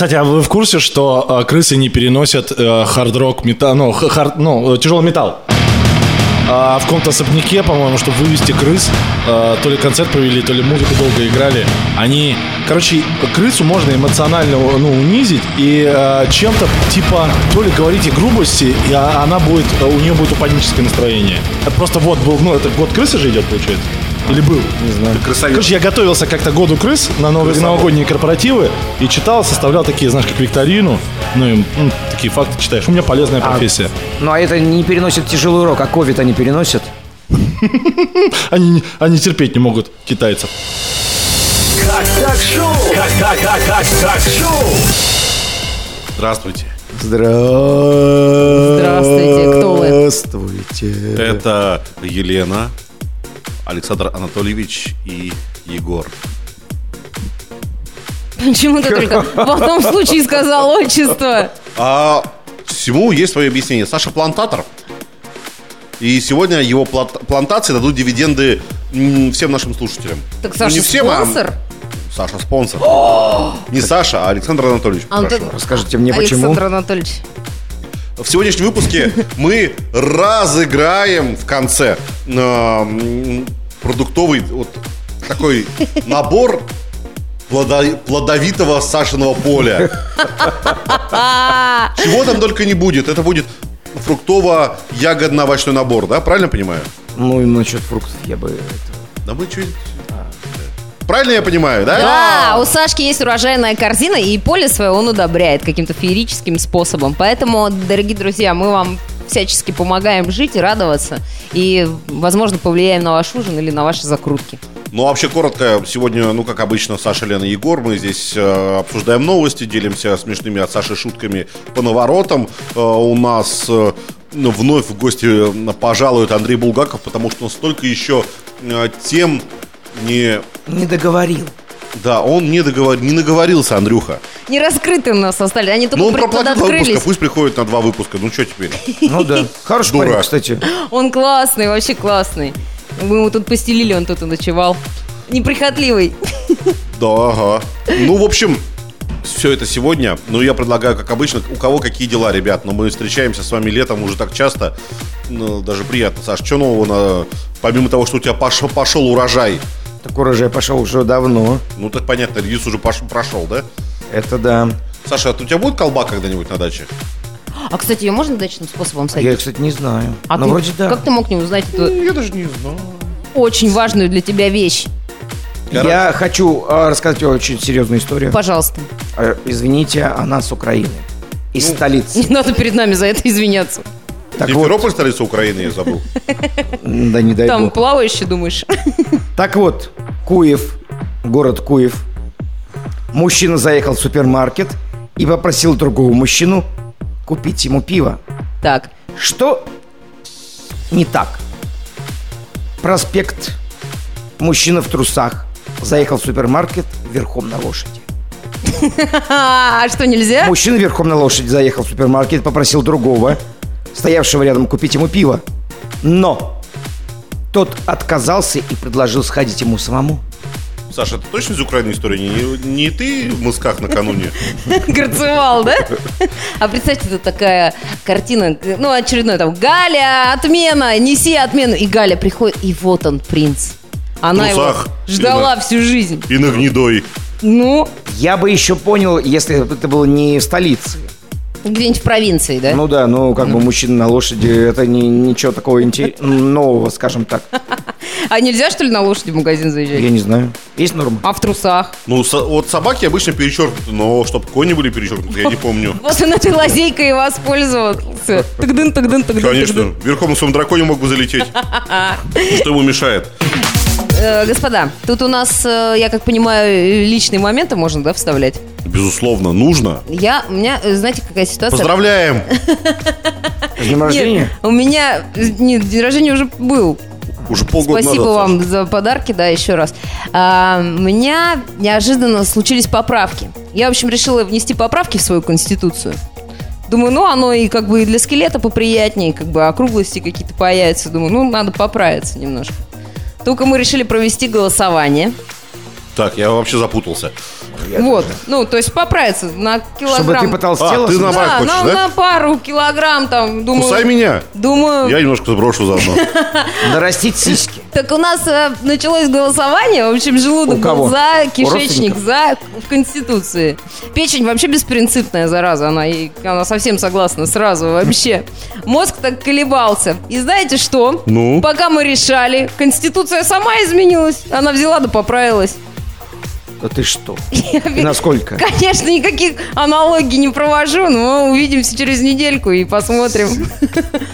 Кстати, а вы в курсе, что э, крысы не переносят э, хард-рок, металл, ну, хард, ну, э, тяжелый металл? А в каком-то особняке, по-моему, чтобы вывести крыс, э, то ли концерт провели, то ли музыку долго играли. Они, короче, крысу можно эмоционально ну, унизить и э, чем-то типа то ли говорить ей грубости, и а- она будет, у нее будет упадническое настроение. Это просто вот был, ну это год крысы же идет, получается. Или был? Не знаю. крысовед. Короче, я готовился как-то году крыс на новые, новогодние корпоративы и читал, составлял такие, знаешь, как викторину. Ну, и, ну, такие факты читаешь. У меня полезная профессия. Ну, а это не переносит тяжелый урок, а ковид они переносят? Они, они терпеть не могут китайцев. Как так шоу? Как как как как как шоу? Здравствуйте. Здравствуйте, кто вы? Здравствуйте. Это Елена, Александр Анатольевич и Егор. Почему ты только в одном случае сказал отчество? А всему есть свое объяснение. Саша плантатор. И сегодня его плат- плантации дадут дивиденды всем нашим слушателям. Так Ну, Саша не всем, а спонсор? Саша спонсор. Не Саша, а Александр Анатольевич. А, ну ты- Расскажите мне, почему? Александр Анатольевич. В сегодняшнем выпуске мы разыграем в конце э, продуктовый вот такой набор плодо- плодовитого Сашиного поля. Чего там только не будет. Это будет фруктово-ягодно-овощной набор, да? Правильно понимаю? Ну, и насчет фруктов я бы... Да мы чуть... Правильно я понимаю, да? Да, у Сашки есть урожайная корзина, и поле свое он удобряет каким-то феерическим способом. Поэтому, дорогие друзья, мы вам всячески помогаем жить и радоваться. И, возможно, повлияем на ваш ужин или на ваши закрутки. Ну, вообще, коротко, сегодня, ну, как обычно, Саша, Лена, Егор, мы здесь э, обсуждаем новости, делимся смешными от Саши шутками по наворотам. Э, у нас э, ну, вновь в гости э, пожалует Андрей Булгаков, потому что он столько еще э, тем не... Не договорил. Да, он не, договор... не наговорился, Андрюха. Не раскрыты у нас остались, они Ну, только он при- проплатил два выпуска, пусть приходит на два выпуска. Ну, что теперь? Ну да. Хороший Дурак. парень, кстати. Он классный, вообще классный. Мы ему тут постелили, он тут и ночевал. Неприхотливый. Да, ага. Ну, в общем, все это сегодня. Ну, я предлагаю, как обычно, у кого какие дела, ребят. Но мы встречаемся с вами летом уже так часто. Ну, даже приятно. Саш, что нового, на... помимо того, что у тебя пошел, пошел урожай? Так урожай пошел уже давно. Ну, так понятно, редис уже пош- прошел, да? Это да. Саша, а у тебя будет колба когда-нибудь на даче? А, кстати, ее можно дачным способом Я, садить? кстати, не знаю. А Но ты- вроде да. Как ты мог не узнать эту Я даже не знаю. очень важную для тебя вещь? Я хочу а, рассказать очень серьезную историю. Пожалуйста. А, Извините, она с Украины. Из Ну, столицы. Не надо перед нами за это извиняться. Так вот, Симферополь, столица Украины, я забыл. да не дай Там бог. плавающий, думаешь? Так вот, Куев, город Куев. Мужчина заехал в супермаркет и попросил другого мужчину купить ему пиво. Так. Что не так? Проспект. Мужчина в трусах заехал в супермаркет верхом на лошади. А что, нельзя? Мужчина верхом на лошади заехал в супермаркет, попросил другого, стоявшего рядом, купить ему пиво. Но тот отказался и предложил сходить ему самому. Саша, это точно из Украины история? Не, не ты в мысках накануне? Горцевал, да? А представьте, это такая картина, ну, очередной там, Галя, отмена, неси отмену. И Галя приходит, и вот он, принц. Она его ждала всю жизнь. И на гнедой. Ну, Я бы еще понял, если бы это было не в столице. Где-нибудь в провинции, да? Ну да, ну как бы мужчина на лошади, это не, ничего такого нового, скажем так. А нельзя, что ли, на лошади в магазин заезжать? Я не знаю. Есть норма? А в трусах? Ну, со- вот собаки обычно перечеркнуты, но чтобы кони были перечеркнуты, я не помню. Вот он этой лазейкой и воспользовался. Тыгдын, тыгдын, тыгдын, Конечно, верхом на своем драконе мог бы залететь. Что ему мешает? Э, Господа, тут у нас, э, я как понимаю, личные моменты можно, да, вставлять? Безусловно, нужно. Я, у меня, э, знаете, какая ситуация? Поздравляем! С днем Нет, рождения? у меня, нет, день рождения уже был. Уже полгода Спасибо назад, вам Саша. за подарки, да, еще раз. А, у меня неожиданно случились поправки. Я, в общем, решила внести поправки в свою конституцию. Думаю, ну, оно и как бы и для скелета поприятнее, как бы округлости какие-то появятся. Думаю, ну, надо поправиться немножко. Только мы решили провести голосование. Так, я вообще запутался. Вот, ну, то есть поправиться на килограмм. Чтобы ты потолстела. А, ты на- Да, хочешь, на, да? на пару килограмм там, думаю... Кусай меня. Думаю, Я немножко сброшу заодно. Нарастить сиськи. Так у нас э, началось голосование, в общем, желудок У кого? был за, кишечник за в Конституции. Печень вообще беспринципная зараза, она, и, она совсем согласна сразу вообще. Мозг так колебался. И знаете что? Ну? Пока мы решали, Конституция сама изменилась. Она взяла да поправилась. Да ты что? И насколько? Конечно, никаких аналогий не провожу, но увидимся через недельку и посмотрим.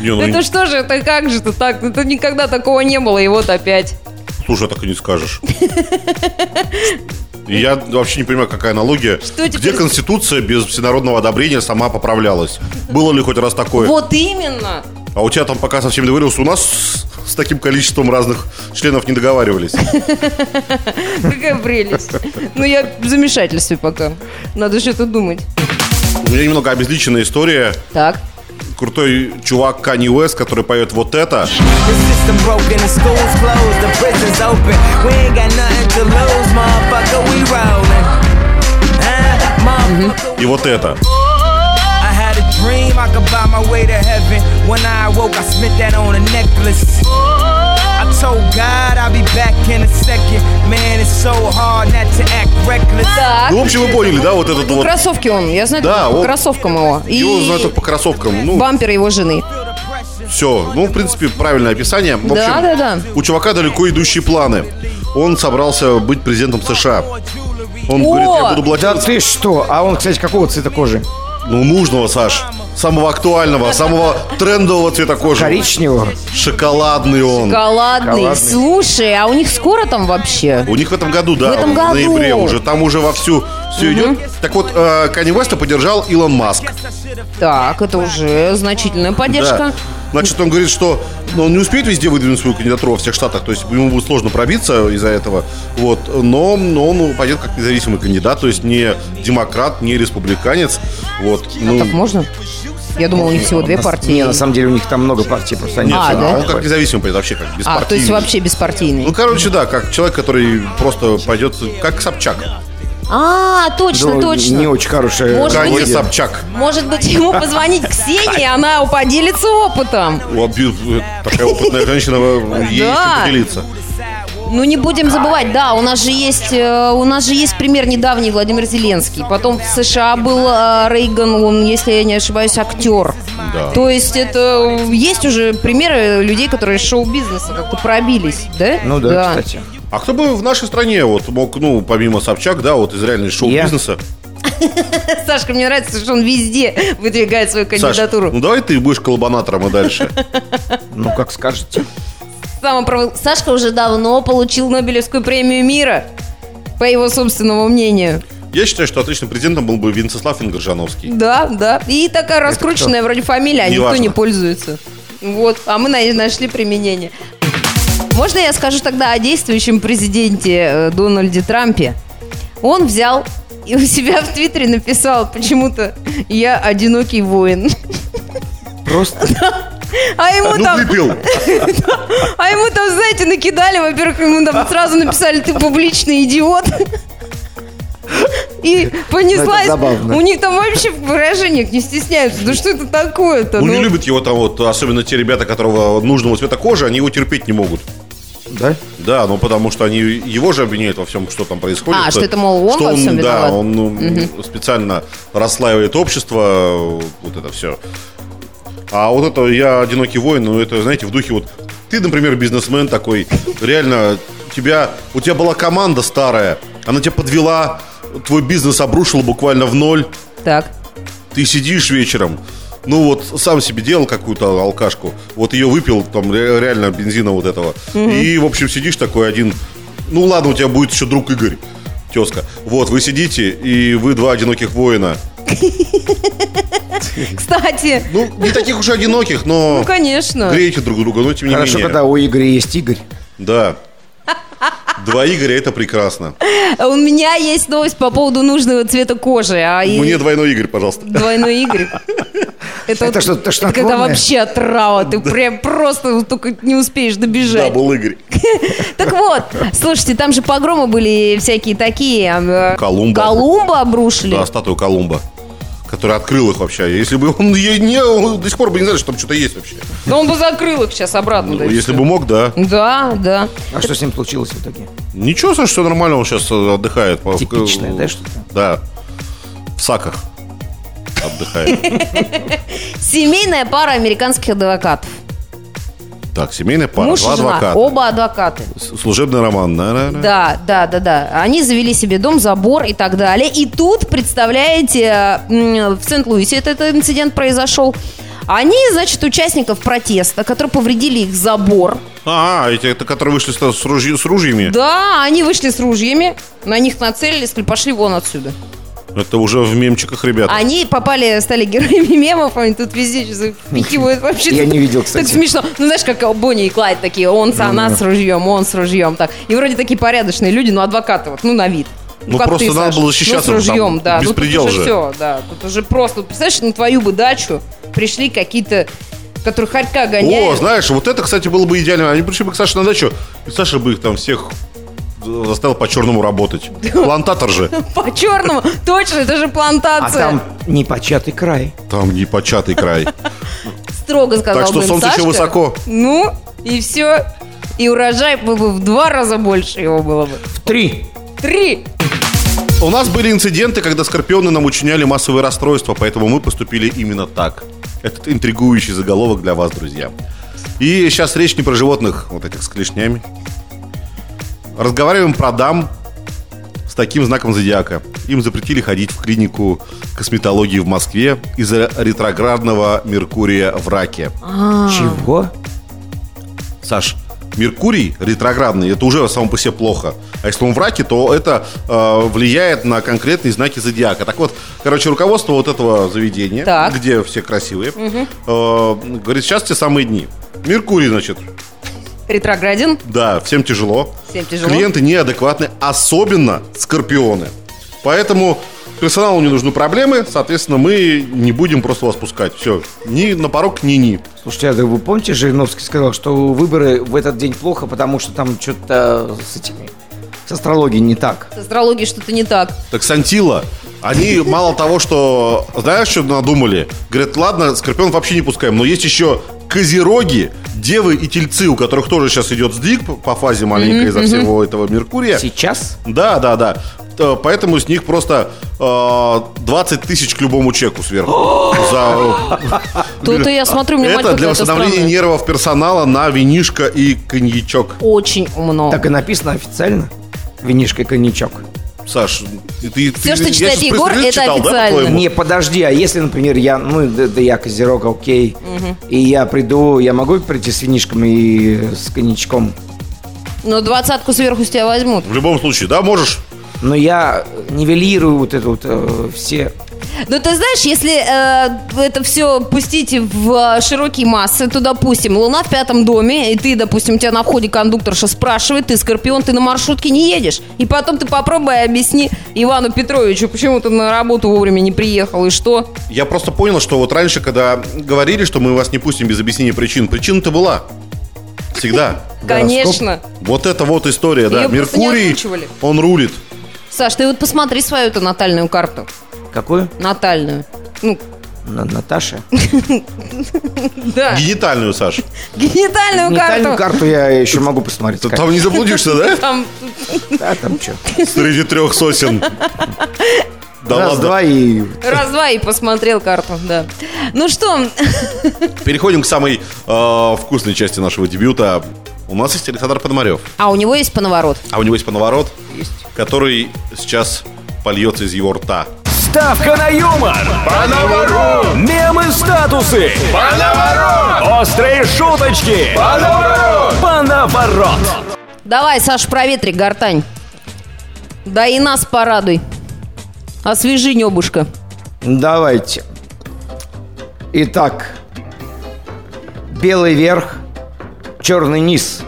Не, ну, Это что же, это как же это так? Это никогда такого не было, и вот опять. Слушай, так и не скажешь. Я вообще не понимаю, какая аналогия. Что Где теперь? Конституция без всенародного одобрения сама поправлялась? Было ли хоть раз такое? Вот именно. А у тебя там пока совсем не договорился. У нас с, таким количеством разных членов не договаривались. Какая прелесть. Ну, я в замешательстве пока. Надо что-то думать. У меня немного обезличенная история. Так. Крутой чувак Канни Уэст, который поет вот это. И вот это. When I awoke, I spent that on a necklace. I told God I'll be back in a second. Man, it's so hard not to act reckless. Так. Ну, в общем, вы поняли, да, вот этот Ну, вот. кроссовки он. Я знаю, Да, только по он- кроссовкам его. И Его знаю только по кроссовкам. Ну, бампер его жены. все. Ну, в принципе, правильное описание. В общем, Да, да, да. У чувака далеко идущие планы. Он собрался быть президентом США. Он О! говорит, я буду Да баллотироваться. ты что? А он, кстати, какого цвета кожи? Ну, нужного, Саш. Самого актуального, самого трендового цвета кожи. Коричневого? Шоколадный он. Шоколадный. Шоколадный. Слушай, а у них скоро там вообще? У них в этом году, да, В этом году. ноябре уже. Там уже вовсю все идет. Так вот, э, Канни Уэста поддержал Илон Маск. Так, это уже значительная поддержка. Да. Значит, он говорит, что ну, он не успеет везде выдвинуть свою кандидатуру во всех штатах, то есть ему будет сложно пробиться из-за этого. Вот. Но, но он пойдет как независимый кандидат, то есть не демократ, не республиканец. Вот. Ну, Так можно? Я думал, у них всего две партии. Не, на самом деле у них там много партий, просто они... нет, А, а, да? он как независимый пойдет, вообще как А, беспартийный. то есть вообще беспартийный. Ну, короче, да, как человек, который просто пойдет как Собчак. А, точно, Ну, точно. Не очень хорошая... Может быть- Собчак. Может быть, ему позвонить Ксении, она поделится опытом. Би- такая опытная женщина, ей Да. чем поделиться. Ну, не будем забывать, да, у нас же есть, э, у нас же есть пример недавний Владимир Зеленский. Потом в США был э, Рейган, он, если я не ошибаюсь, актер. Да. То есть это есть уже примеры людей, которые из шоу-бизнеса как-то пробились, да? Ну да, кстати. А кто бы в нашей стране вот мог, ну, помимо Собчак, да, вот из реальной шоу-бизнеса. Сашка, мне нравится, что он везде выдвигает свою Саш, кандидатуру. ну давай ты будешь коллабонатором и дальше. Ну, как скажете. Самопров- Сашка уже давно получил Нобелевскую премию мира, по его собственному мнению. Я считаю, что отличным президентом был бы Венцеслав Ингоржановский. Да, да. И такая раскрученная вроде фамилия, а никто Неважно. не пользуется. Вот, а мы на- нашли применение. Можно я скажу тогда о действующем президенте э, Дональде Трампе? Он взял и у себя в Твиттере написал почему-то «Я одинокий воин». Просто... А ему Ну, там, выпил. а ему там, знаете, накидали, во-первых, ему там сразу написали «Ты публичный идиот». И понеслась. забавно. У них там вообще в выражениях не стесняются. Да что это такое-то? Ну, не любят его там вот, особенно те ребята, которого нужного цвета кожи, они его терпеть не могут. Да? Да, ну потому что они его же обвиняют во всем, что там происходит. А, что это, мол, он Что во всем Да, виноват. он ну, специально расслаивает общество, вот это все. А вот это я одинокий воин, ну это, знаете, в духе вот ты, например, бизнесмен такой, реально, у тебя, у тебя была команда старая, она тебя подвела, твой бизнес обрушил буквально в ноль, Так. ты сидишь вечером, ну вот сам себе делал какую-то алкашку, вот ее выпил, там ре- реально бензина вот этого, и, в общем, сидишь такой один, ну ладно, у тебя будет еще друг Игорь, тезка, вот, вы сидите, и вы два одиноких воина, Кстати, ну, не таких уж и одиноких, но ну, конечно. греете друг друга, но тем не Хорошо, менее. когда у Игоря есть Игорь. Да. Два Игоря, это прекрасно. У меня есть новость по поводу нужного цвета кожи. А и- Мне двойной Игорь, пожалуйста. Двойной Игорь. Это, Это вот- что, это когда вообще отрава. Ты прям просто вот только не успеешь добежать. был Игорь. Так вот, слушайте, там же погромы были всякие такие. э, Колумба. Колумба обрушили. Да, статую Колумба. Который открыл их вообще. Если бы он ее не... он до сих пор бы не знали, что там что-то есть вообще. Но он бы закрыл их сейчас обратно. Ну, да, если бы мог, да. Да, да. А что с ним случилось в итоге? Ничего, Саша, все нормально, он сейчас отдыхает. Типичное, да, что-то? Да. В саках отдыхает. Семейная пара американских адвокатов. Так, семейная пара, Муж два и жена. адвоката. Оба адвокаты. С- Служебный роман, да, да, Да, да, да. Они завели себе дом, забор и так далее. И тут, представляете, м, в Сент-Луисе этот инцидент произошел. Они, значит, участников протеста, которые повредили их забор. А, эти, это которые вышли с, с ружьи- с ружьями? Да, они вышли с ружьями, на них нацелились, сказали, пошли вон отсюда. Это уже в мемчиках, ребята. Они попали, стали героями мемов, они тут везде впихивают вообще. Я не видел, кстати. Так смешно. Ну, знаешь, как Бонни и Клайд такие, он с она с ружьем, он с ружьем. Так. И вроде такие порядочные люди, но адвокаты вот, ну, на вид. Ну, как просто ты, надо Саш? было защищаться, Ну, с там ружьем, да. беспредел ну, тут же. уже все, да. Тут уже просто, представляешь, на твою бы дачу пришли какие-то, которые хорька гоняют. О, знаешь, вот это, кстати, было бы идеально. Они пришли бы к Саше на дачу, и Саша бы их там всех заставил по-черному работать. Плантатор же. По черному, точно, это же А плантация. там непочатый край. Там непочатый край. Строго сказал Так что бы солнце еще высоко. Ну, и все. И урожай бы бы в два раза больше его было бы. В три. Три. У нас были инциденты, когда скорпионы нам учиняли массовые расстройства, поэтому мы поступили именно так. Этот интригующий заголовок для вас, друзья. И сейчас речь не про животных, вот этих с клешнями. Разговариваем про дам с таким знаком зодиака. Им запретили ходить в клинику косметологии в Москве из-за ретроградного Меркурия в раке. Чего? Саш, Меркурий ретроградный, это уже само по себе плохо. А если он в раке, то это э, влияет на конкретные знаки зодиака. Так вот, короче, руководство вот этого заведения, Так. где все красивые, э, говорит, сейчас те самые дни. Меркурий, значит, Ретрограден. да, всем тяжело. Всем тяжело. Клиенты неадекватны, особенно скорпионы. Поэтому персоналу не нужны проблемы, соответственно, мы не будем просто вас пускать. Все, ни на порог, ни ни. Слушайте, а вы помните, Жириновский сказал, что выборы в этот день плохо, потому что там что-то с этими... С астрологией не так. С астрологией что-то не так. Так Сантила, они мало того, что, знаешь, что надумали? Говорят, ладно, Скорпион вообще не пускаем, но есть еще козероги, девы и тельцы, у которых тоже сейчас идет сдвиг по- фазе маленько из-за всего этого Меркурия. Сейчас? Да, да, да. Э, Поэтому с них просто э, 20 тысяч к любому чеку сверху. За... То-то я смотрю, мне Это для восстановления нервов персонала на винишко и коньячок. Очень умно. Так и написано официально. Винишко и коньячок. Саш, ты, Всё, ты- что я читает щас Егор, это читал, да, официально. по-твоему? Не, подожди, а если, например, я, ну, да, да я козерог, окей, и я приду, я могу прийти с винишком и с коньячком, Но двадцатку сверху с тебя возьмут. В любом случае, да, можешь? но я нивелирую вот это вот э, все... Ну, ты знаешь, если э, это все пустить в э, широкие массы, то, допустим, Луна в пятом доме, и ты, допустим, у тебя на входе кондукторша спрашивает, ты, Скорпион, ты на маршрутке не едешь. И потом ты попробуй объясни Ивану Петровичу, почему ты на работу вовремя не приехал, и что? Я просто понял, что вот раньше, когда говорили, что мы вас не пустим без объяснения причин, причина-то была. Всегда. Конечно. Вот это вот история, да. Меркурий, он рулит. Саш, ты вот посмотри свою эту натальную карту. Какую? Натальную. Ну, На- Наташа? да. Генитальную, Саш. Генитальную Генитальную карту. карту я еще могу посмотреть. Там не заблудишься, да? Там Да, там что? Среди трех сосен. Да Раз, ладно. два и... раз-два и посмотрел карту, да. Ну что, Переходим к самой э, вкусной части нашего дебюта. У нас есть Александр Пономарев. а у него есть поворот. А у него есть поворот, который сейчас польется из его рта. Ставка на юмор. Пономару. Мемы статусы. Пономару. Острые шуточки. Пономару. Пономарот. Давай, Саш, проветри гортань. Да и нас порадуй. Освежи небушка. Давайте. Итак, белый верх, черный низ.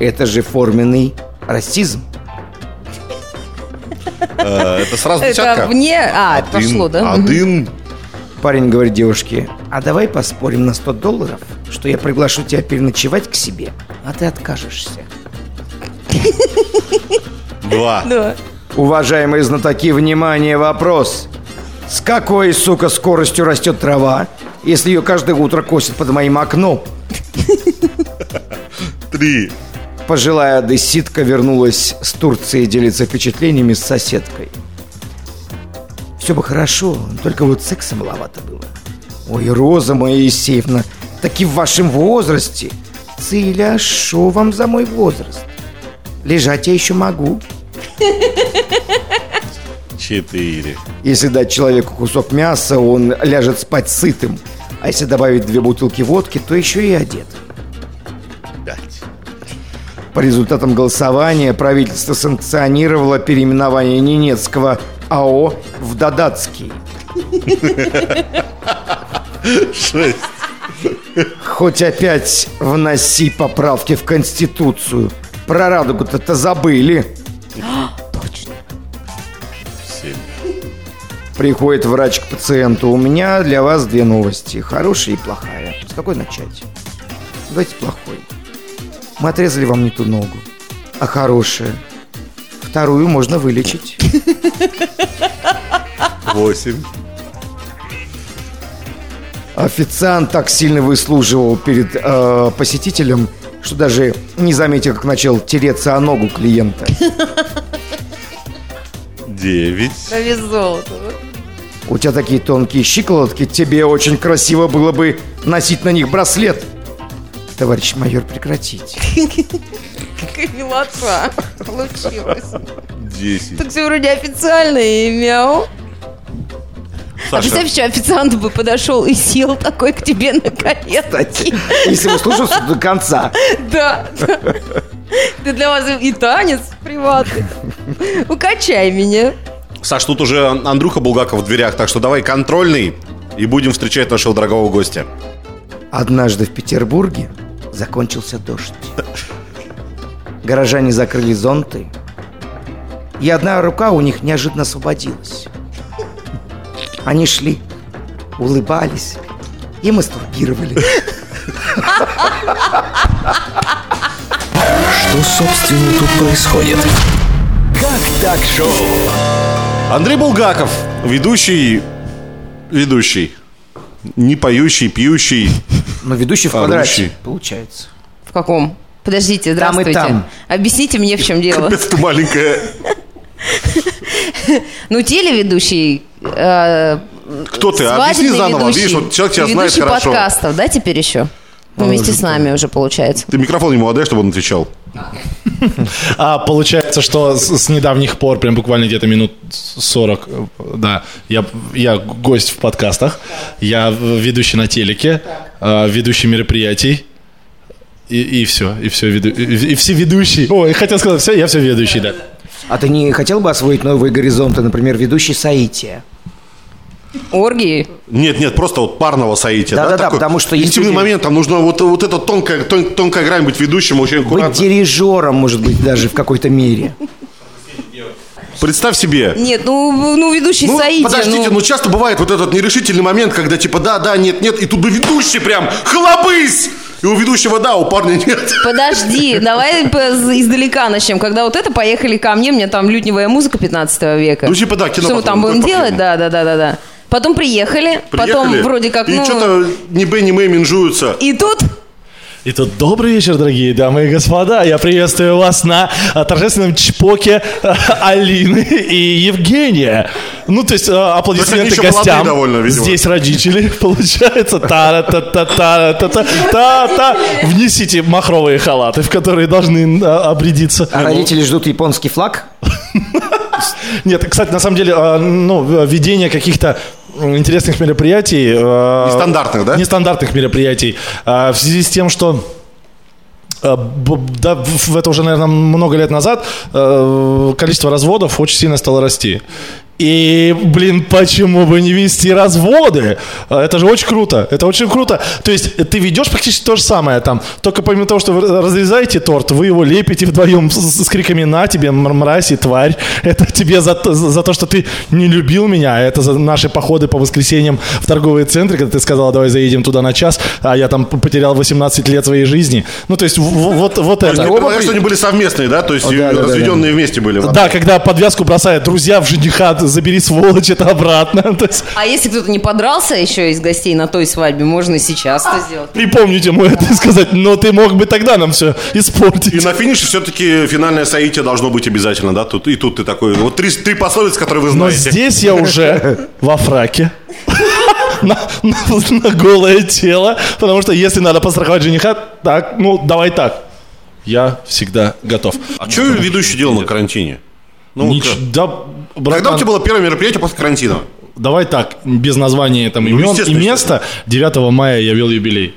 Это же форменный Расизм. Э, Это сразу Это десятка? вне... А, это пошло, да? Один. Парень говорит девушке, а давай поспорим на 100 долларов, что я приглашу тебя переночевать к себе, а ты откажешься. Два. Да. Уважаемые знатоки, внимание, вопрос. С какой, сука, скоростью растет трава, если ее каждое утро косят под моим окном? Три. Пожилая одесситка вернулась с Турции делиться впечатлениями с соседкой. Все бы хорошо, только вот секса маловато было. Ой, Роза Моисеевна, таки в вашем возрасте. Циля, шо вам за мой возраст? Лежать я еще могу. Четыре. Если дать человеку кусок мяса, он ляжет спать сытым. А если добавить две бутылки водки, то еще и одет. По результатам голосования правительство санкционировало переименование Ненецкого АО в Дадатский. Шесть. Хоть опять вноси поправки в Конституцию. Про радугу-то забыли. Семь. Приходит врач к пациенту. У меня для вас две новости. Хорошая и плохая. С какой начать? Давайте плохой. Мы отрезали вам не ту ногу. А хорошая? Вторую можно вылечить. Восемь. Официант так сильно выслуживал перед э, посетителем, что даже не заметил, как начал тереться о ногу клиента. Девять. Повезло. У тебя такие тонкие щиколотки, тебе очень красиво было бы носить на них браслет. Товарищ майор, прекратите. Какая милота получилась. Десять. Так все вроде официально и мяу. А Саша. представь, что официант бы подошел и сел такой к тебе на колено. Кстати, если вы слушаете до конца. Да. да. Ты для вас и танец приватный. Укачай меня. Саш, тут уже Андрюха Булгаков в дверях, так что давай контрольный и будем встречать нашего дорогого гостя. Однажды в Петербурге закончился дождь. Горожане закрыли зонты, и одна рука у них неожиданно освободилась. Они шли, улыбались и мастурбировали. Что, собственно, тут происходит? Как так шоу? Андрей Булгаков, ведущий... Ведущий. Не поющий, пьющий. Но ведущий в А, квадрате, ведущий. получается. В каком? Подождите, Там и здравствуйте. там. Объясните мне, в чем дело. Капец ты маленькая. Ну, телеведущий, э, Кто ты? Объясни заново. Видишь, вот человек тебя знает ведущий хорошо. подкастов, да, теперь еще? Ну, вместе с нами уже получается. Ты микрофон ему отдай, чтобы он отвечал. А получается, что с, с недавних пор, прям буквально где-то минут 40, э, да, я, я гость в подкастах, я ведущий на телеке, э, ведущий мероприятий, и, и все, и все, веду, и, и все ведущие. Ой, хотел сказать, все, я все ведущий, да. А ты не хотел бы освоить новые горизонты, например, ведущий Саития? Оргии. Нет, нет, просто вот парного соития. Да-да-да, такой потому что есть Интимный люди- момент, там нужно вот, вот эта тонкая, тон- тонкая грань быть ведущим очень Быть аккуратно. дирижером, может быть, даже в какой-то мере. Представь себе. Нет, ну, ну ведущий Ну, Саиди. подождите, ну... часто бывает вот этот нерешительный момент, когда типа да, да, нет, нет, и тут бы ведущий прям хлобысь! И у ведущего да, у парня нет. Подожди, давай издалека начнем. Когда вот это поехали ко мне, мне там лютневая музыка 15 века. Ну, типа, да, кино Что мы там будем делать? Да, да, да, да, да. Потом приехали, потом Приехали, вроде как, И ну... что-то ни Б, ни Мэй менжуются. И тут И тут добрый вечер, дорогие дамы и господа. Я приветствую вас на торжественном чпоке а, Алины и Евгения. Ну, то есть а, аплодисменты гостям. довольно, видимо. Здесь родители, получается. та та та та та та та та Внесите махровые халаты, в которые должны а, обрядиться. А родители ждут японский флаг? Нет, кстати, на самом деле, ну, ведение каких-то интересных мероприятий. а, Нестандартных, да? Нестандартных мероприятий. а, В связи с тем, что б- да, в- в это уже, наверное, много лет назад э, количество разводов очень сильно стало расти. И, блин, почему бы не вести разводы? А, Это же очень круто. Это очень круто. То есть ты ведешь практически то же самое там. Только помимо того, что вы разрезаете торт, вы его лепите вдвоем с, с криками «На тебе, мр- мразь и тварь». Это тебе за, то- за то, что ты не любил меня. Это за наши походы по воскресеньям в торговые центры, когда ты сказала, давай заедем туда на час, а я там потерял 18 лет своей жизни. Ну, то есть вот, вот это. Ты говоришь, что они были совместные, да? То есть разведенные вместе были. Да, когда подвязку бросают друзья в жениха, забери сволочь это обратно. А если кто-то не подрался еще из гостей на той свадьбе, можно и сейчас это сделать. припомните ему это и сказать, но ты мог бы тогда нам все испортить. И на финише все-таки финальное соитие должно быть обязательно, да? Тут, и тут ты такой. Вот три, три пословицы, которые вы Но знаете. здесь я уже во фраке. На, на- на голое тело. Потому что если надо постраховать жениха, так, ну, давай так. Я всегда готов. А что ведущий делал на карантине? Ну, Нич- да, Когда братан, у тебя было первое мероприятие после карантина? давай так, без названия там Ну, имен и естественно, места. 9 мая я вел юбилей.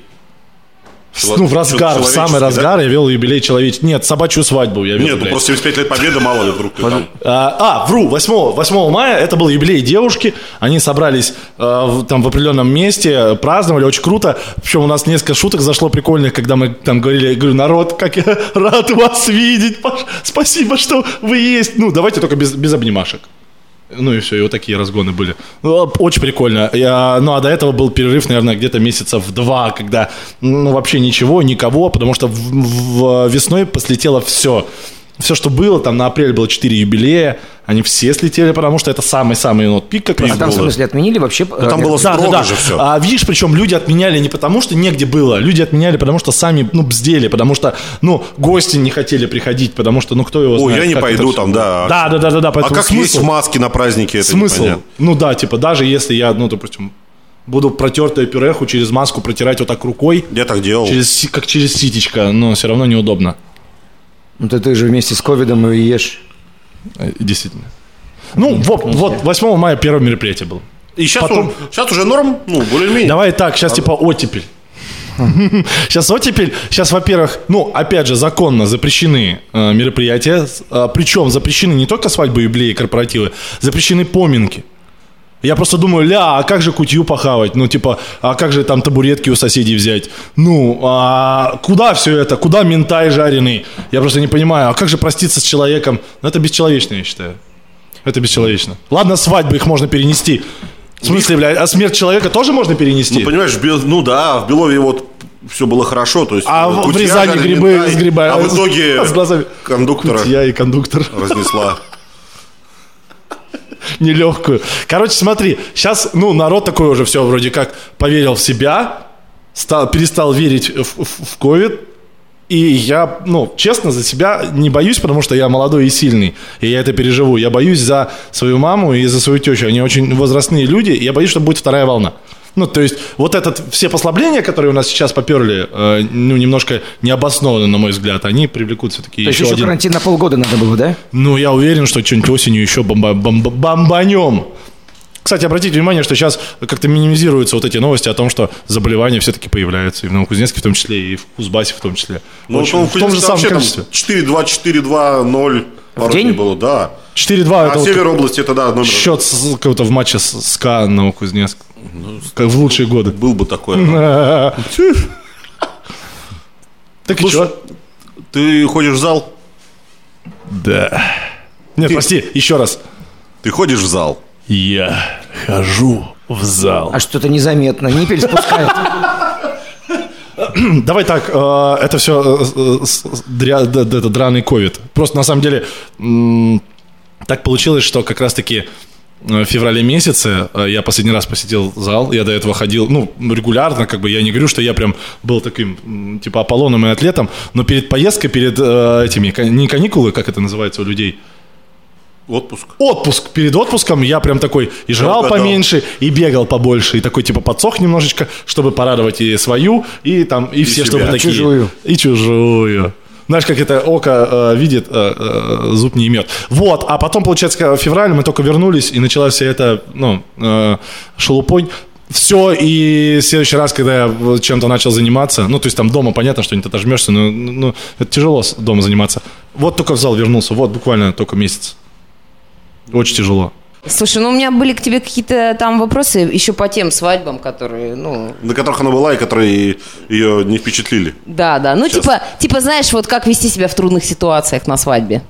Чело- Ну, в разгар, в самый да? разгар я вел юбилей человеческий. Нет, собачью свадьбу я вел. Нет, ну просто 75 лет победы, мало ли вдруг. А, а, вру, 8, 8 мая это был юбилей девушки. Они собрались э, в- там в определенном месте, праздновали, очень круто. Причем у нас несколько шуток зашло прикольных, когда мы там говорили, я говорю, народ, как я рад вас видеть, Паш, спасибо, что вы есть. Ну, давайте только без, без обнимашек. Ну и все, и вот такие разгоны были. Ну, Очень прикольно. Я, ну а до этого был перерыв, наверное, где-то месяцев два, когда ну вообще ничего, никого, потому что в, в- весной послетело все. Все, что было, там на апрель было 4 юбилея, они все слетели, потому что это самый-самый вот пик как раз А там, в смысле, отменили вообще? э, там было Да, да, строго да. же все. А видишь, причем люди отменяли не потому, что негде было, люди отменяли, потому что сами, ну, бздели, потому что, ну, гости не хотели приходить, потому что, ну, кто его Ой, знает. я не пойду там, было. да. Да, да, да, да, да, А как есть смысл- маски на празднике, это Смысл? непонятно. Ну да, типа, даже если я, ну, допустим, буду протертое пюреху через маску протирать вот так рукой, Я так делал. через, как через ситечко, но все равно неудобно. Ну ты, ты же вместе с ковидом и ешь. Э, Действительно. Ну, вот, вот 8 мая первое мероприятие было. И сейчас, Потом- уже, сейчас уже норм, ну, более-менее. Давай так, сейчас типа оттепель. Сейчас оттепель, сейчас, во-первых, ну, опять же, законно запрещены э, мероприятия, э, причем запрещены не только свадьбы, юбилеи, корпоративы, запрещены поминки. Я просто думаю, ля, а как же кутью похавать? Ну, типа, а как же там табуретки у соседей взять? Ну, а куда все это? Куда ментай жареный? Я просто не понимаю, а как же проститься с человеком? Ну, это бесчеловечно, я считаю. Это бесчеловечно. Ладно, свадьбы их можно перенести. В смысле, блядь, а смерть человека тоже можно перенести? Ну, понимаешь, ну да, в Белове вот все было хорошо, то есть... А в- Рязани грибы с грибами. А в итоге с глазами. кондуктора Я и кондуктор. разнесла. Нелегкую. Короче, смотри, сейчас, ну, народ такой уже все вроде как поверил в себя, стал, перестал верить в, в- в. И я, ну, честно, за себя не боюсь, потому что я молодой и сильный, и я это переживу. Я боюсь за свою маму и за свою тещу. Они очень возрастные люди, и я боюсь, что будет вторая волна. Ну, то есть, вот этот, все послабления, которые у нас сейчас поперли, э, ну, немножко необоснованно, на мой взгляд, они привлекут все-таки То есть еще еще один... карантин на полгода надо было, да? Ну, я уверен, что что-нибудь осенью еще бомба, бомба- бомбанем. Кстати, обратите внимание, что сейчас как-то минимизируются вот эти новости о том, что заболевания все-таки появляются и в Новокузнецке в том числе, и в Кузбассе в том числе. Ну, Очень- в том же самом количестве. 4-2, 4-2, 0 пару день? дней было, да. 4-2 А это вот север области это, да, номер счет с- какого-то в матче с СКА Новокузнецк. Ну, Как в лучшие годы. был бы такое. Так и Слушай, что? Ты ходишь в зал? Да. Нет, прости, еще раз. Ты ходишь в зал? Я хожу в зал. А что-то незаметно, ниппель спускает. Давай так, э, это все это драный ковид. Просто на самом деле так получилось, что как раз-таки э, в феврале месяце э, я последний раз посетил зал, я до этого ходил, ну, регулярно, как бы, я не говорю, что я прям был таким, типа, Аполлоном и атлетом, но перед поездкой, перед э, этими, не каникулы, как это называется у людей, Отпуск. отпуск. Перед отпуском я прям такой и жрал Угадал. поменьше, и бегал побольше, и такой типа подсох немножечко, чтобы порадовать и свою, и там, и, все, себя. чтобы И такие. чужую. И чужую. Знаешь, как это око э, видит, э, э, зуб не имет. Вот, а потом, получается, в феврале мы только вернулись, и началась вся эта, ну, э, шелупонь. Все, и в следующий раз, когда я чем-то начал заниматься, ну, то есть там дома понятно, что не ты отожмешься, но ну, это тяжело дома заниматься. Вот только в зал вернулся, вот буквально только месяц. Очень тяжело. Слушай, ну у меня были к тебе какие-то там вопросы еще по тем свадьбам, которые, ну, На которых она была и которые ее не впечатлили. да, да. Ну, Сейчас. типа, типа, знаешь, вот как вести себя в трудных ситуациях на свадьбе.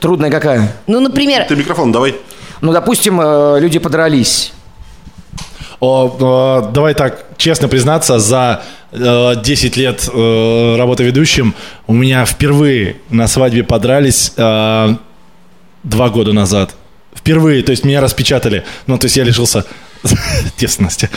Трудная какая? Ну, например, Ты микрофон давай. Ну, допустим, э, люди подрались. О, э, давай так, честно признаться, за э, 10 лет э, работы ведущим у меня впервые на свадьбе подрались э, два года назад. Впервые, то есть меня распечатали. Ну, то есть я лишился девственности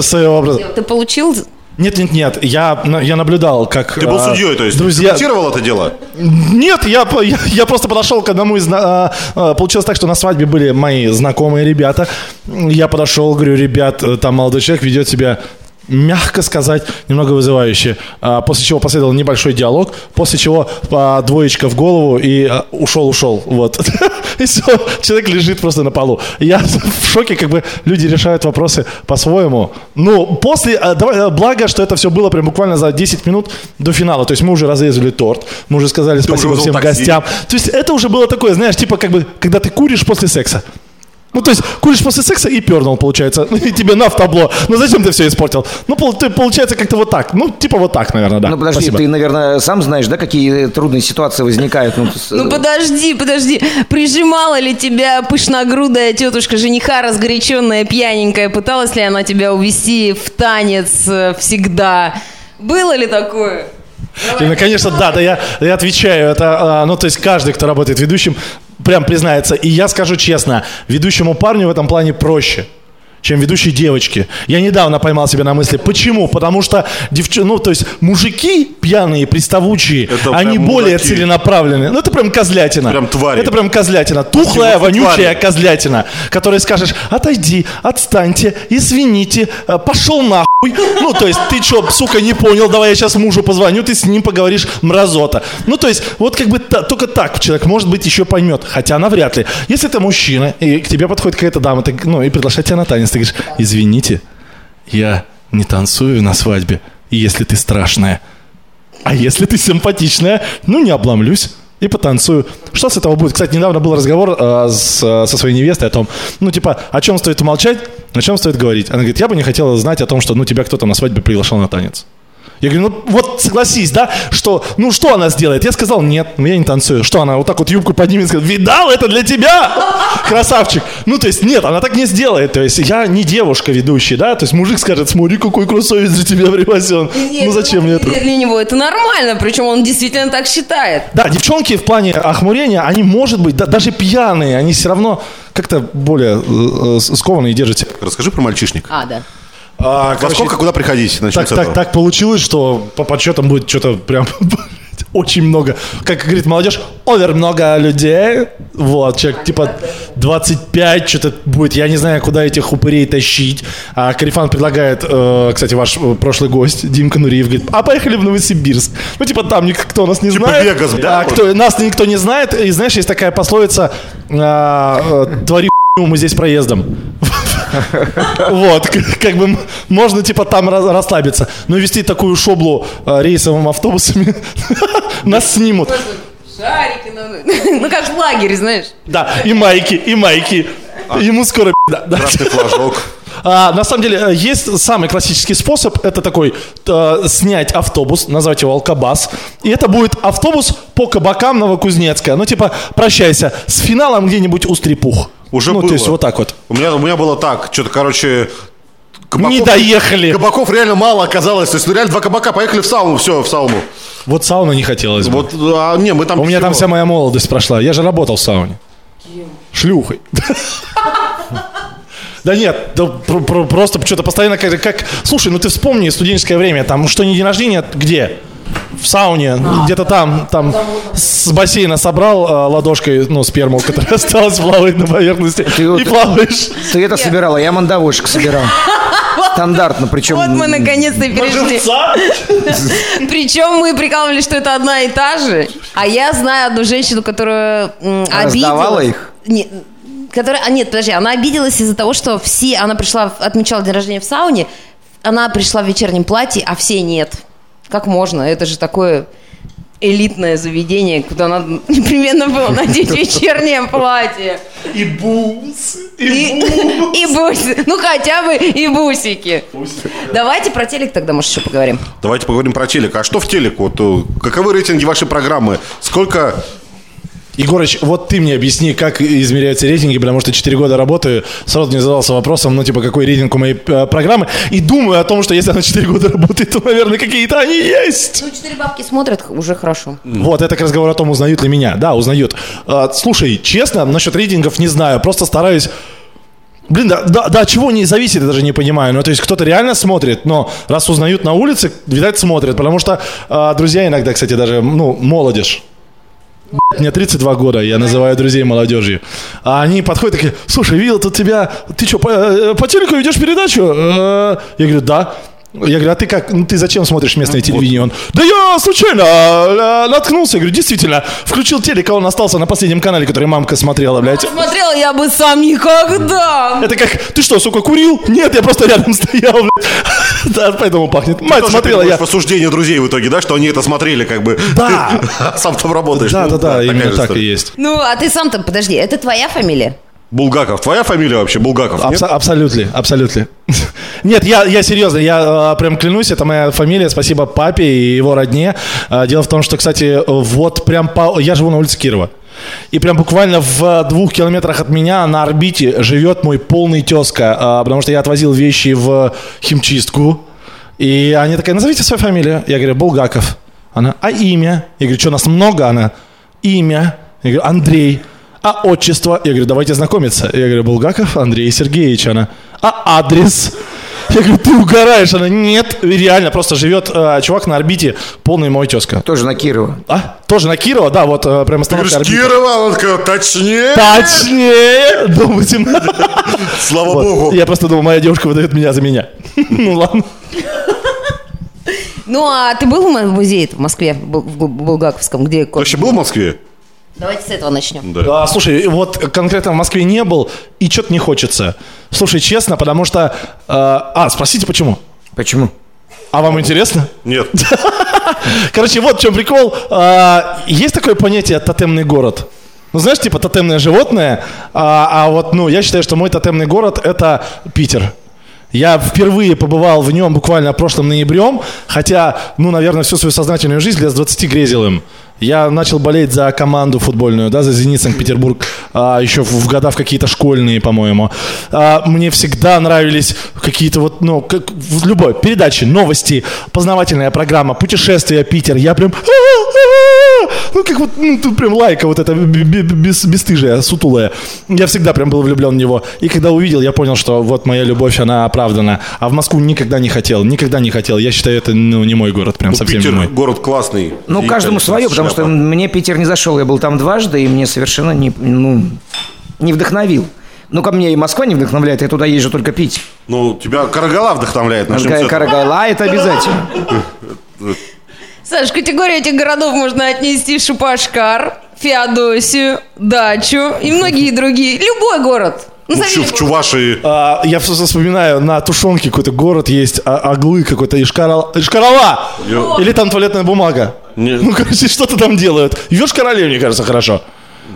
своего образа. ты получил... Нет, нет, нет, я, на- я наблюдал, как... Ты был э, судьей, то есть Друзья, комментировал это дело? нет, я, я, я просто подошел к одному из... а, а, Получилось так, что на свадьбе были мои знакомые ребята. Я подошел, говорю, ребят, э, там молодой человек ведет себя мягко сказать, немного вызывающе. А, После чего последовал небольшой диалог, после чего а, двоечка в голову и а, ушел, ушел. Вот. И все, человек лежит просто на полу. Я в шоке, как бы люди решают вопросы по-своему. Ну, после, а, давай, а, благо, что это все было прям буквально за 10 минут до финала. То есть мы уже разрезали торт, мы уже сказали спасибо всем такси. гостям. То есть это уже было такое, знаешь, типа как бы, когда ты куришь после секса. Ну, то есть, куришь после секса и пернул, получается. И тебе на в табло. Ну, зачем ты все испортил? Ну, ты, получается, как-то вот так. Ну, типа вот так, наверное, да. Ну, подожди, Спасибо. ты, наверное, сам знаешь, да, какие трудные ситуации возникают? Ну, с- Ну подожди, подожди. Прижимала ли тебя пышногрудая тетушка жениха, разгоряченная, пьяненькая? Пыталась ли она тебя увести в танец э, всегда? Было ли такое? Ну, конечно, да, да, я, я отвечаю. Это, а, ну, то есть, каждый, кто работает ведущим, прям признается. И я скажу честно, ведущему парню в этом плане проще чем ведущей девочки. Я недавно поймал себя на мысли. Почему? Потому что девч... ну, то есть мужики пьяные, приставучие, Это они более мудаки. целенаправленные. Ну, это прям козлятина. Прям твари. Это прям козлятина. Тухлая, Почему вонючая твари? козлятина, которой скажешь, отойди, отстаньте, извините, э, пошел нахуй. Ну, то есть, ты что, сука, не понял, давай я сейчас мужу позвоню, ты с ним поговоришь, мразота. Ну, то есть, вот как бы та- только так человек, может быть, еще поймет, хотя навряд ли. Если ты мужчина, и к тебе подходит какая-то дама, ты, ну, и приглашает тебя на танец, ты говоришь, извините, я не танцую на свадьбе, если ты страшная. А если ты симпатичная, ну не обломлюсь и потанцую. Что с этого будет? Кстати, недавно был разговор э, с, э, со своей невестой о том, ну типа, о чем стоит умолчать, о чем стоит говорить. Она говорит, я бы не хотела знать о том, что ну тебя кто-то на свадьбе приглашал на танец. Я говорю, ну вот согласись, да, что, ну что она сделает? Я сказал, нет, ну я не танцую. Что она вот так вот юбку поднимет и скажет, видал, это для тебя, красавчик. Ну то есть нет, она так не сделает. То есть я не девушка ведущая, да, то есть мужик скажет, смотри, какой красавец за тебя пригласен. Ну зачем мне это? Для него это нормально, причем он действительно так считает. Да, девчонки в плане охмурения, они, может быть, да- даже пьяные, они все равно как-то более э, э, скованные держатся. Расскажи про мальчишник. А, да. А, Во короче, сколько, куда приходить? Начнем так, с этого. так, так получилось, что по подсчетам будет что-то прям очень много. Как говорит молодежь, овер много людей. Вот, человек типа 25, что-то будет. Я не знаю, куда этих упырей тащить. А Карифан предлагает, э, кстати, ваш э, прошлый гость, Димка Нуриев, говорит, а поехали в Новосибирск. Ну, типа там никто нас не Типа знает. Вегас, да, А кто, нас никто не знает. И знаешь, есть такая пословица, а, э, твори мы здесь проездом. Вот, как бы можно типа там расслабиться. Но вести такую шоблу э, рейсовым автобусами нас снимут. Шарики, ну, ну как в лагере, знаешь. Да, и майки, и майки. Ему скоро да, да. Красный флажок. А, на самом деле, э, есть самый классический способ. Это такой, э, снять автобус, назвать его «Алкобас». И это будет автобус по кабакам Новокузнецка. Ну, типа, прощайся, с финалом где-нибудь у Стрепух. Уже ну, было. то есть вот так вот. У меня, у меня было так, что-то, короче... кабаков- Не доехали. Кабаков реально мало оказалось. То есть, ну, реально два кабака, поехали в сауну, все, в сауну. Вот сауну не хотелось бы. Вот, а, не, мы там... У меня там вся моя молодость прошла. Я же работал в сауне. Шлюхой. Да нет, да про- про- просто что-то постоянно как, как... Слушай, ну ты вспомни студенческое время, там что не день рождения, где? В сауне, где-то там, там с бассейна собрал э, ладошкой, ну, сперму, которая осталась плавать на поверхности, вот- и плаваешь. Ты это собирала, я мандавошек собирал. Стандартно, причем... Вот мы наконец-то и перешли. Причем мы прикалывались, что это одна и та же. А я знаю одну женщину, которая Раздавала обиделась. их? Которая, а нет, подожди, она обиделась из-за того, что все, она пришла, отмечала день рождения в сауне, она пришла в вечернем платье, а все нет. Как можно? Это же такое элитное заведение, куда надо непременно было надеть вечернее платье. И бус, И, и буси. Ну, хотя бы и бусики. Давайте про телек тогда, может, еще поговорим. Давайте поговорим про телек. А что в телек? Вот, э, каковы рейтинги вашей программы? Сколько Егорыч, вот ты мне объясни, как измеряются рейтинги, потому что 4 года работаю, сразу не задался вопросом, ну, типа, какой рейтинг у моей э, программы, и думаю о том, что если она 4 года работает, то, наверное, какие-то они есть. Ну, четыре бабки смотрят, уже хорошо. Вот, это к разговору о том, узнают ли меня. Да, узнают. А, слушай, честно, насчет рейтингов не знаю, просто стараюсь... Блин, да, да, да, от чего не зависит, я даже не понимаю. Ну, то есть кто-то реально смотрит, но раз узнают на улице, видать, смотрят. Потому что а, друзья иногда, кстати, даже, ну, молодежь. Мне 32 года, я называю друзей молодежью. А они подходят такие, слушай, видел тут тебя, ты что, по, э, по телеку ведешь передачу? Э, Я говорю, да. Я говорю, а ты как, ну ты зачем смотришь местное телевидение? Он, да я случайно э, наткнулся. Я говорю, действительно, включил телек, а он остался на последнем канале, который мамка смотрела, блядь. Смотрела я бы сам никогда. Это как, ты что, сука, курил? Нет, я просто рядом стоял, блядь. Да, поэтому пахнет. Мать Тоже смотрела, я... осуждение друзей в итоге, да, что они это смотрели, как бы. Да. Сам там работаешь. Да, Ну, да, да, именно так и есть. Ну, а ты сам-то, подожди, это твоя фамилия? Булгаков. Твоя фамилия вообще Булгаков? абсолютно, абсолютно. Нет, я, я серьезно, я э, прям клянусь, это моя фамилия, спасибо папе и его родне. Э, дело в том, что, кстати, вот прям по... Я живу на улице Кирова. И прям буквально в двух километрах от меня на орбите живет мой полный тезка, э, потому что я отвозил вещи в химчистку. И они такая, назовите свою фамилию. Я говорю, Булгаков. Она, а имя? Я говорю, что, нас много? Она, имя. Я говорю, Андрей. А отчество? Я говорю, давайте знакомиться. Я говорю, Булгаков Андрей Сергеевич. Она, а адрес? Я говорю, ты угораешь. Она, нет, реально, просто живет э, чувак на орбите, полный мой тезка. Тоже на Кирова. А? Тоже на Кирова? Да, вот э, прямо остановка орбита. Кирова, он такой, точнее. Точнее! Дом 18. Слава Вот. богу. Я просто думал, моя девушка выдает меня за меня. Ну ладно. Ну, а ты был в музее в Москве, в Бу- Булгаковском, где... Вообще был в Москве? Давайте с этого начнем. Да. А, слушай, вот конкретно в Москве не был, и что-то не хочется. Слушай, честно, потому что... э, а, спросите, почему? Почему? А вам интересно? Нет. Короче, вот в чем прикол. А, есть такое понятие тотемный город? Ну, знаешь, типа тотемное животное, а, а вот, ну, я считаю, что мой тотемный город – это Питер. Я впервые побывал в нем буквально прошлым ноябрем, хотя, ну, наверное, всю свою сознательную жизнь лет с 20 грезил им. Я начал болеть за команду футбольную, да, за «Зенит» Санкт-Петербург, а, еще в, в года в какие-то школьные, по-моему. А, мне всегда нравились какие-то вот, ну, как в любой передаче, новости, познавательная программа, путешествия, Питер. Я прям... Ну, как вот, ну, тут прям лайка вот эта б- б- бес- бесстыжая, сутулая. Я всегда прям был влюблен в него. И когда увидел, я понял, что вот моя любовь, она оправдана. А в Москву никогда не хотел, никогда не хотел. Я считаю, это, ну, не мой город, прям Ну, совсем Питер не мой. город классный. Ну, каждому свое, потому что мне Питер не зашел. Я был там дважды, и мне совершенно не, ну, не вдохновил. Ну, ко мне и Москва не вдохновляет, я туда езжу только пить. Ну, тебя Карагала вдохновляет. начнем. Карагайла это обязательно. Саш, категорию этих городов можно отнести Шупашкар, Феодосию, Дачу и многие другие. Любой город. Ну, Назови в, Чу- в. Чувашии. А, я вс- вспоминаю, на Тушенке какой-то город есть, а, Аглы какой-то, Ишкарал, Ишкарала! Ё- Или там туалетная бумага. Не- Ну, короче, что-то там делают. Йошкар-Оле, мне кажется, хорошо.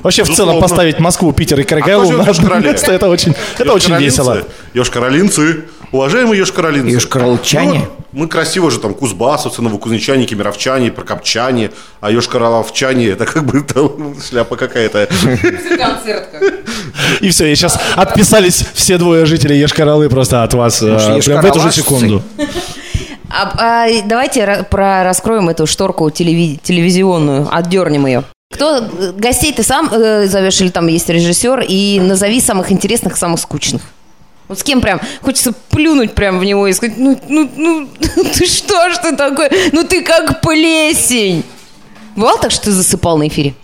Вообще, в целом, Безусловно. поставить Москву, Питер и Карагайлу А на одно место, это очень, это очень весело. Ёж-каролинцы. Уважаемые ёж-каролинцы. Ёж-каролчане. Ну, вот мы красиво же там кузбассовцы, новокузнечане, кемеровчане, прокопчане, а ёж-кароловчане это как бы там шляпа какая-то. И все, и сейчас отписались все двое жителей Ешкаралы просто от вас э, Может, прям в эту же секунду. А, а, давайте ра- про, раскроем эту шторку телеви- телевизионную, отдернем ее. Кто э, гостей ты сам э, зовешь или там есть режиссер и назови самых интересных, самых скучных. Вот с кем прям хочется плюнуть прям в него и сказать, ну, ну, ну, ты что ж ты такой, ну ты как плесень. Бывало так, что ты засыпал на эфире?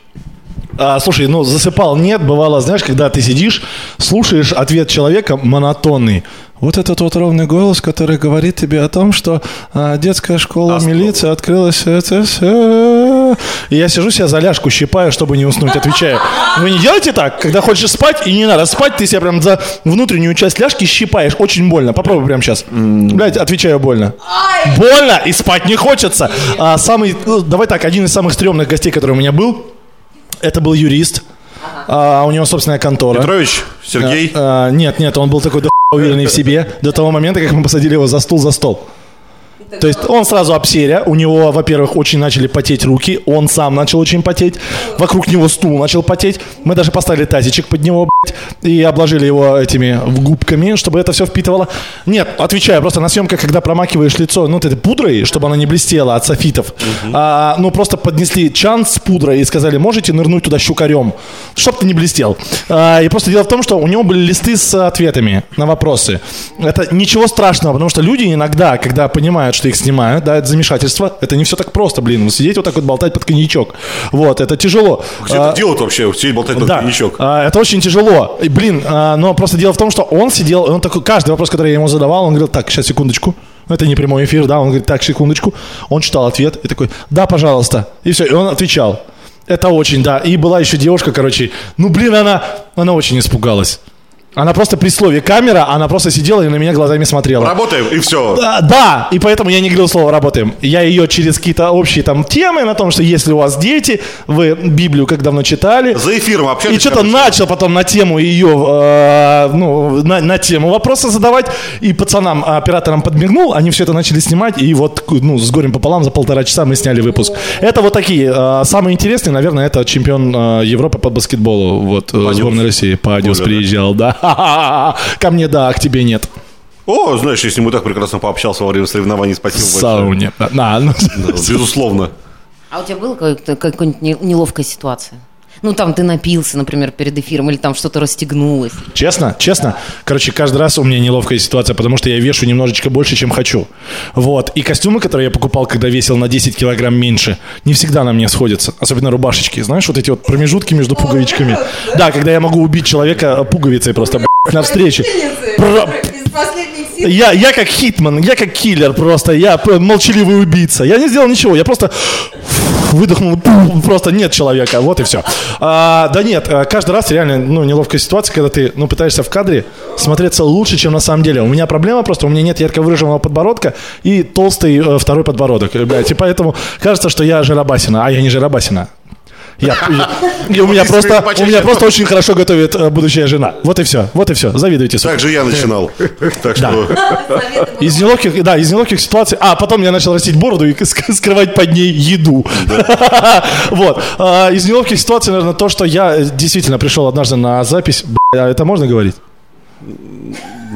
А, слушай, ну засыпал нет, бывало, знаешь, когда ты сидишь, слушаешь ответ человека монотонный. Вот этот вот ровный голос, который говорит тебе о том, что а, детская школа Астрал. милиции открылась. Это всё. И я сижу себя за ляжку щипаю, чтобы не уснуть, отвечаю. Вы не делаете так? Когда хочешь спать, и не надо спать, ты себя прям за внутреннюю часть ляжки щипаешь. Очень больно. Попробуй прямо сейчас. Блядь, отвечаю больно. Больно и спать не хочется. А самый, ну, давай так, один из самых стрёмных гостей, который у меня был, это был юрист. А, у него собственная контора. Петрович, Сергей. А, а, нет, нет, он был такой уверенный в себе до того момента, как мы посадили его за стул за стол. То есть он сразу обсеря, у него, во-первых, очень начали потеть руки, он сам начал очень потеть, вокруг него стул начал потеть, мы даже поставили тазичек под него, блядь, и обложили его этими губками, чтобы это все впитывало. Нет, отвечаю, просто на съемках, когда промакиваешь лицо, ну, вот этой пудрой, чтобы оно не блестело от софитов, а, ну, просто поднесли чан с пудрой и сказали, можете нырнуть туда щукарем, чтобы ты не блестел. А, и просто дело в том, что у него были листы с ответами на вопросы. Это ничего страшного, потому что люди иногда, когда понимают, что их снимают, да, это замешательство, это не все так просто, блин, сидеть вот так вот болтать под коньячок. Вот, это тяжело. Где А, это делают вообще? Сидеть болтать под да, коньячок. а, это очень тяжело. И, блин, а, но просто дело в том, что он сидел, он такой, каждый вопрос, который я ему задавал, он говорил, так, сейчас, секундочку. Ну, Это не прямой эфир, да, он говорит, так, секундочку. Он читал ответ и такой, да, пожалуйста. И все, и он отвечал. Это очень, да. И была еще девушка, короче, ну, блин, она, она очень испугалась. Она просто при слове камера, она просто сидела и на меня глазами смотрела. Работаем, и все. Да, да, и поэтому я не говорил слово «работаем». Я ее через какие-то общие там темы на том, что если у вас дети, вы Библию как давно читали. За эфиром И общались. что-то начал потом на тему ее, э, ну, на, на тему вопросы задавать. И пацанам, операторам подмигнул, они все это начали снимать. И вот, ну, с горем пополам за полтора часа мы сняли выпуск. Это вот такие. э, самые интересные, наверное, это чемпион э, Европы по баскетболу. Вот, э, сборная России. Падиус приезжал, да. Ко мне, да, а к тебе нет. О, знаешь, я с ним и так прекрасно пообщался во время соревнований. Спасибо большое. сауне. Да, ну, Да, Безусловно. А у тебя была какая-то- какая-нибудь не- неловкая ситуация? Ну, там ты напился, например, перед эфиром, или там что-то расстегнулось. Честно, честно. Короче, каждый раз у меня неловкая ситуация, потому что я вешу немножечко больше, чем хочу. Вот. И костюмы, которые я покупал, когда весил на 10 килограмм меньше, не всегда на мне сходятся. Особенно рубашечки. Знаешь, вот эти вот промежутки между пуговичками. Да, когда я могу убить человека пуговицей просто, на встрече. Я, я как hitman, я как киллер просто, я молчаливый убийца. Я не сделал ничего, я просто выдохнул, пу, просто нет человека, вот и все. А, да нет, а, каждый раз реально ну, неловкая ситуация, когда ты ну, пытаешься в кадре смотреться лучше, чем на самом деле. У меня проблема просто, у меня нет ярко выраженного подбородка и толстый э, второй подбородок, э, блядь. И поэтому кажется, что я жиробасина, а я не жиробасина. Я, и у меня просто, у меня просто очень хорошо готовит э, будущая жена. Вот и все, вот и все. Завидуйте, сука. Так же я начинал. Так что... Из неловких, да, из неловких ситуаций. А, потом я начал растить бороду и ск- скрывать под ней еду. Вот. А, Из неловких ситуаций, наверное, то, что я э, действительно пришел однажды на запись. Это можно говорить?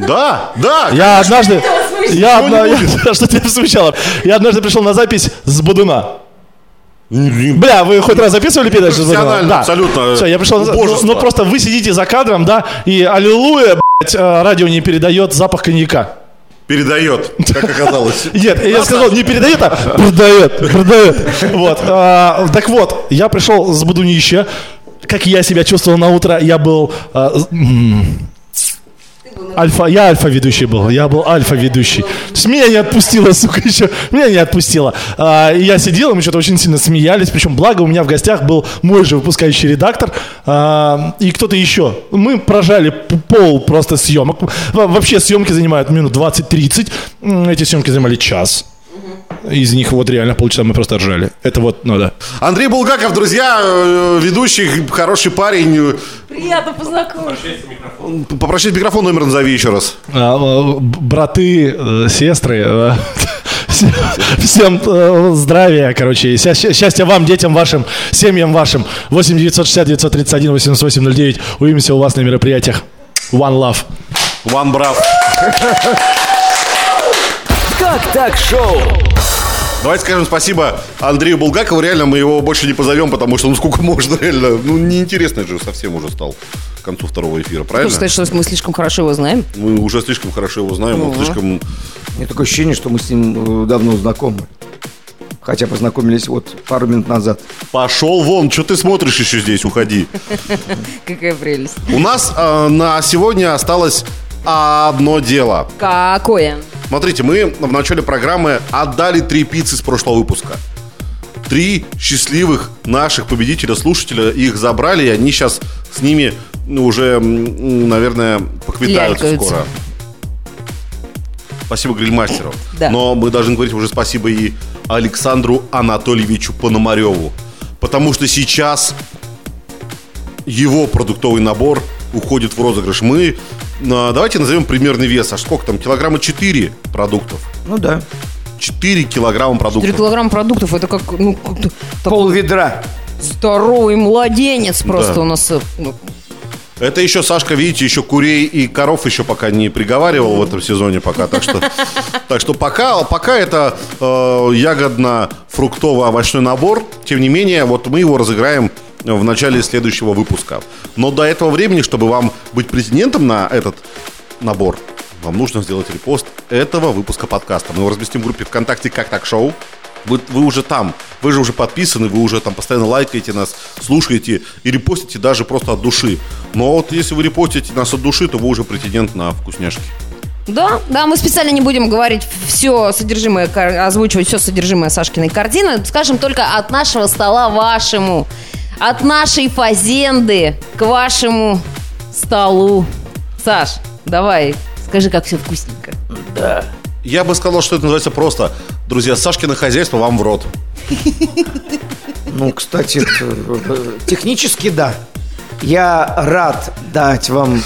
Да, да. Я однажды... Я одна- я- Что тебя смущало? Я однажды пришел на запись с Бодуна. Бля, вы хоть раз записывали передачу? Профессионально, абсолютно. Все, я пришел на... Ну, ну, просто вы сидите за кадром, да, и аллилуйя, блядь, э, радио не передает запах коньяка. Передает, как оказалось. Нет, я сказал, не передает, а продает, продает. Вот. а, так вот, я пришел с Будунища. Как я себя чувствовал на утро, я был... Альфа, я альфа-ведущий был, я был альфа-ведущий. С меня не отпустила, сука, еще. Меня не отпустила. А, и я сидел, и мы что-то очень сильно смеялись. Причем, благо, у меня в гостях был мой же выпускающий редактор а, и кто-то еще. Мы прожали пол просто съемок. Во- Вообще съемки занимают минут 20-30. М, Эти съемки занимали час. Из них вот реально полчаса мы просто ржали. Это вот, ну да. Андрей Булгаков, друзья, э, ведущий, хороший парень. Приятно познакомиться. Попросить микрофон, номер назови еще раз. А, э, браты, э, сестры, все- всем здравия, короче, счастья вам, детям вашим, семьям вашим. 8 960 931 88 09. Увидимся у вас на мероприятиях. One Love. One Брав. Как так шоу? Давайте скажем спасибо Андрею Булгакову. Реально, мы его больше не позовем, потому что ну сколько можно, реально. Ну, неинтересно же совсем уже стал к концу второго эфира, Хочешь правильно? сказать, что мы слишком хорошо его знаем? Мы уже слишком хорошо его знаем, он слишком... У меня такое ощущение, что мы с ним э, давно знакомы. Хотя познакомились вот пару минут назад. Пошел вон, что ты смотришь еще здесь, уходи. Какая прелесть. У нас э, на сегодня осталось одно дело. Какое? Смотрите, мы в начале программы отдали три пиццы с прошлого выпуска. три счастливых наших победителя, слушателя. Их забрали, и они сейчас с ними ну, уже, наверное, поквитаются Лялькаются. скоро. Спасибо грильмастеру. Да. Но мы должны говорить уже спасибо и Александру Анатольевичу Пономареву. Потому что сейчас его продуктовый набор уходит в розыгрыш. Мы, давайте назовем примерный вес. А сколько там? Килограмма 4 продуктов. Ну да. 4 килограмма 4 продуктов. килограмма продуктов, это как, ну, Пол ведра. здоровый младенец просто Да. у нас. э, ну, Это еще, Сашка, видите, еще курей и коров еще пока не приговаривал в этом сезоне пока. Так что, так что пока, пока это э, ягодно-фруктово-овощной набор. Тем не менее, вот мы его разыграем в начале следующего выпуска. Но до этого времени, чтобы вам быть претендентом на этот набор, вам нужно сделать репост этого выпуска подкаста. Мы его разместим в группе ВКонтакте «Как так шоу». Вы, вы уже там, вы же уже подписаны, вы уже там постоянно лайкаете нас, слушаете и репостите даже просто от души. Но вот если вы репостите нас от души, то вы уже претендент на вкусняшки. Да, да, мы специально не будем говорить все содержимое, озвучивать все содержимое Сашкиной корзины. Скажем только от нашего стола вашему, от нашей фазенды к вашему столу. Саш, давай, скажи, как все вкусненько. Я бы сказал, что это называется просто Друзья, Сашкино хозяйство вам в рот. Ну, кстати, э, технически да. Я рад дать вам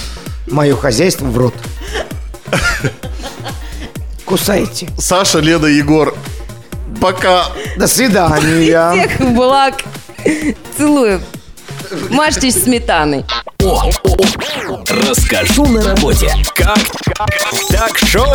мое хозяйство в рот. Кусайте. Саша, Лена, Егор, пока. До свидания. Всех благ. Целую. Мажьтесь сметаной. О, о, о. Расскажу на работе. Как так шоу?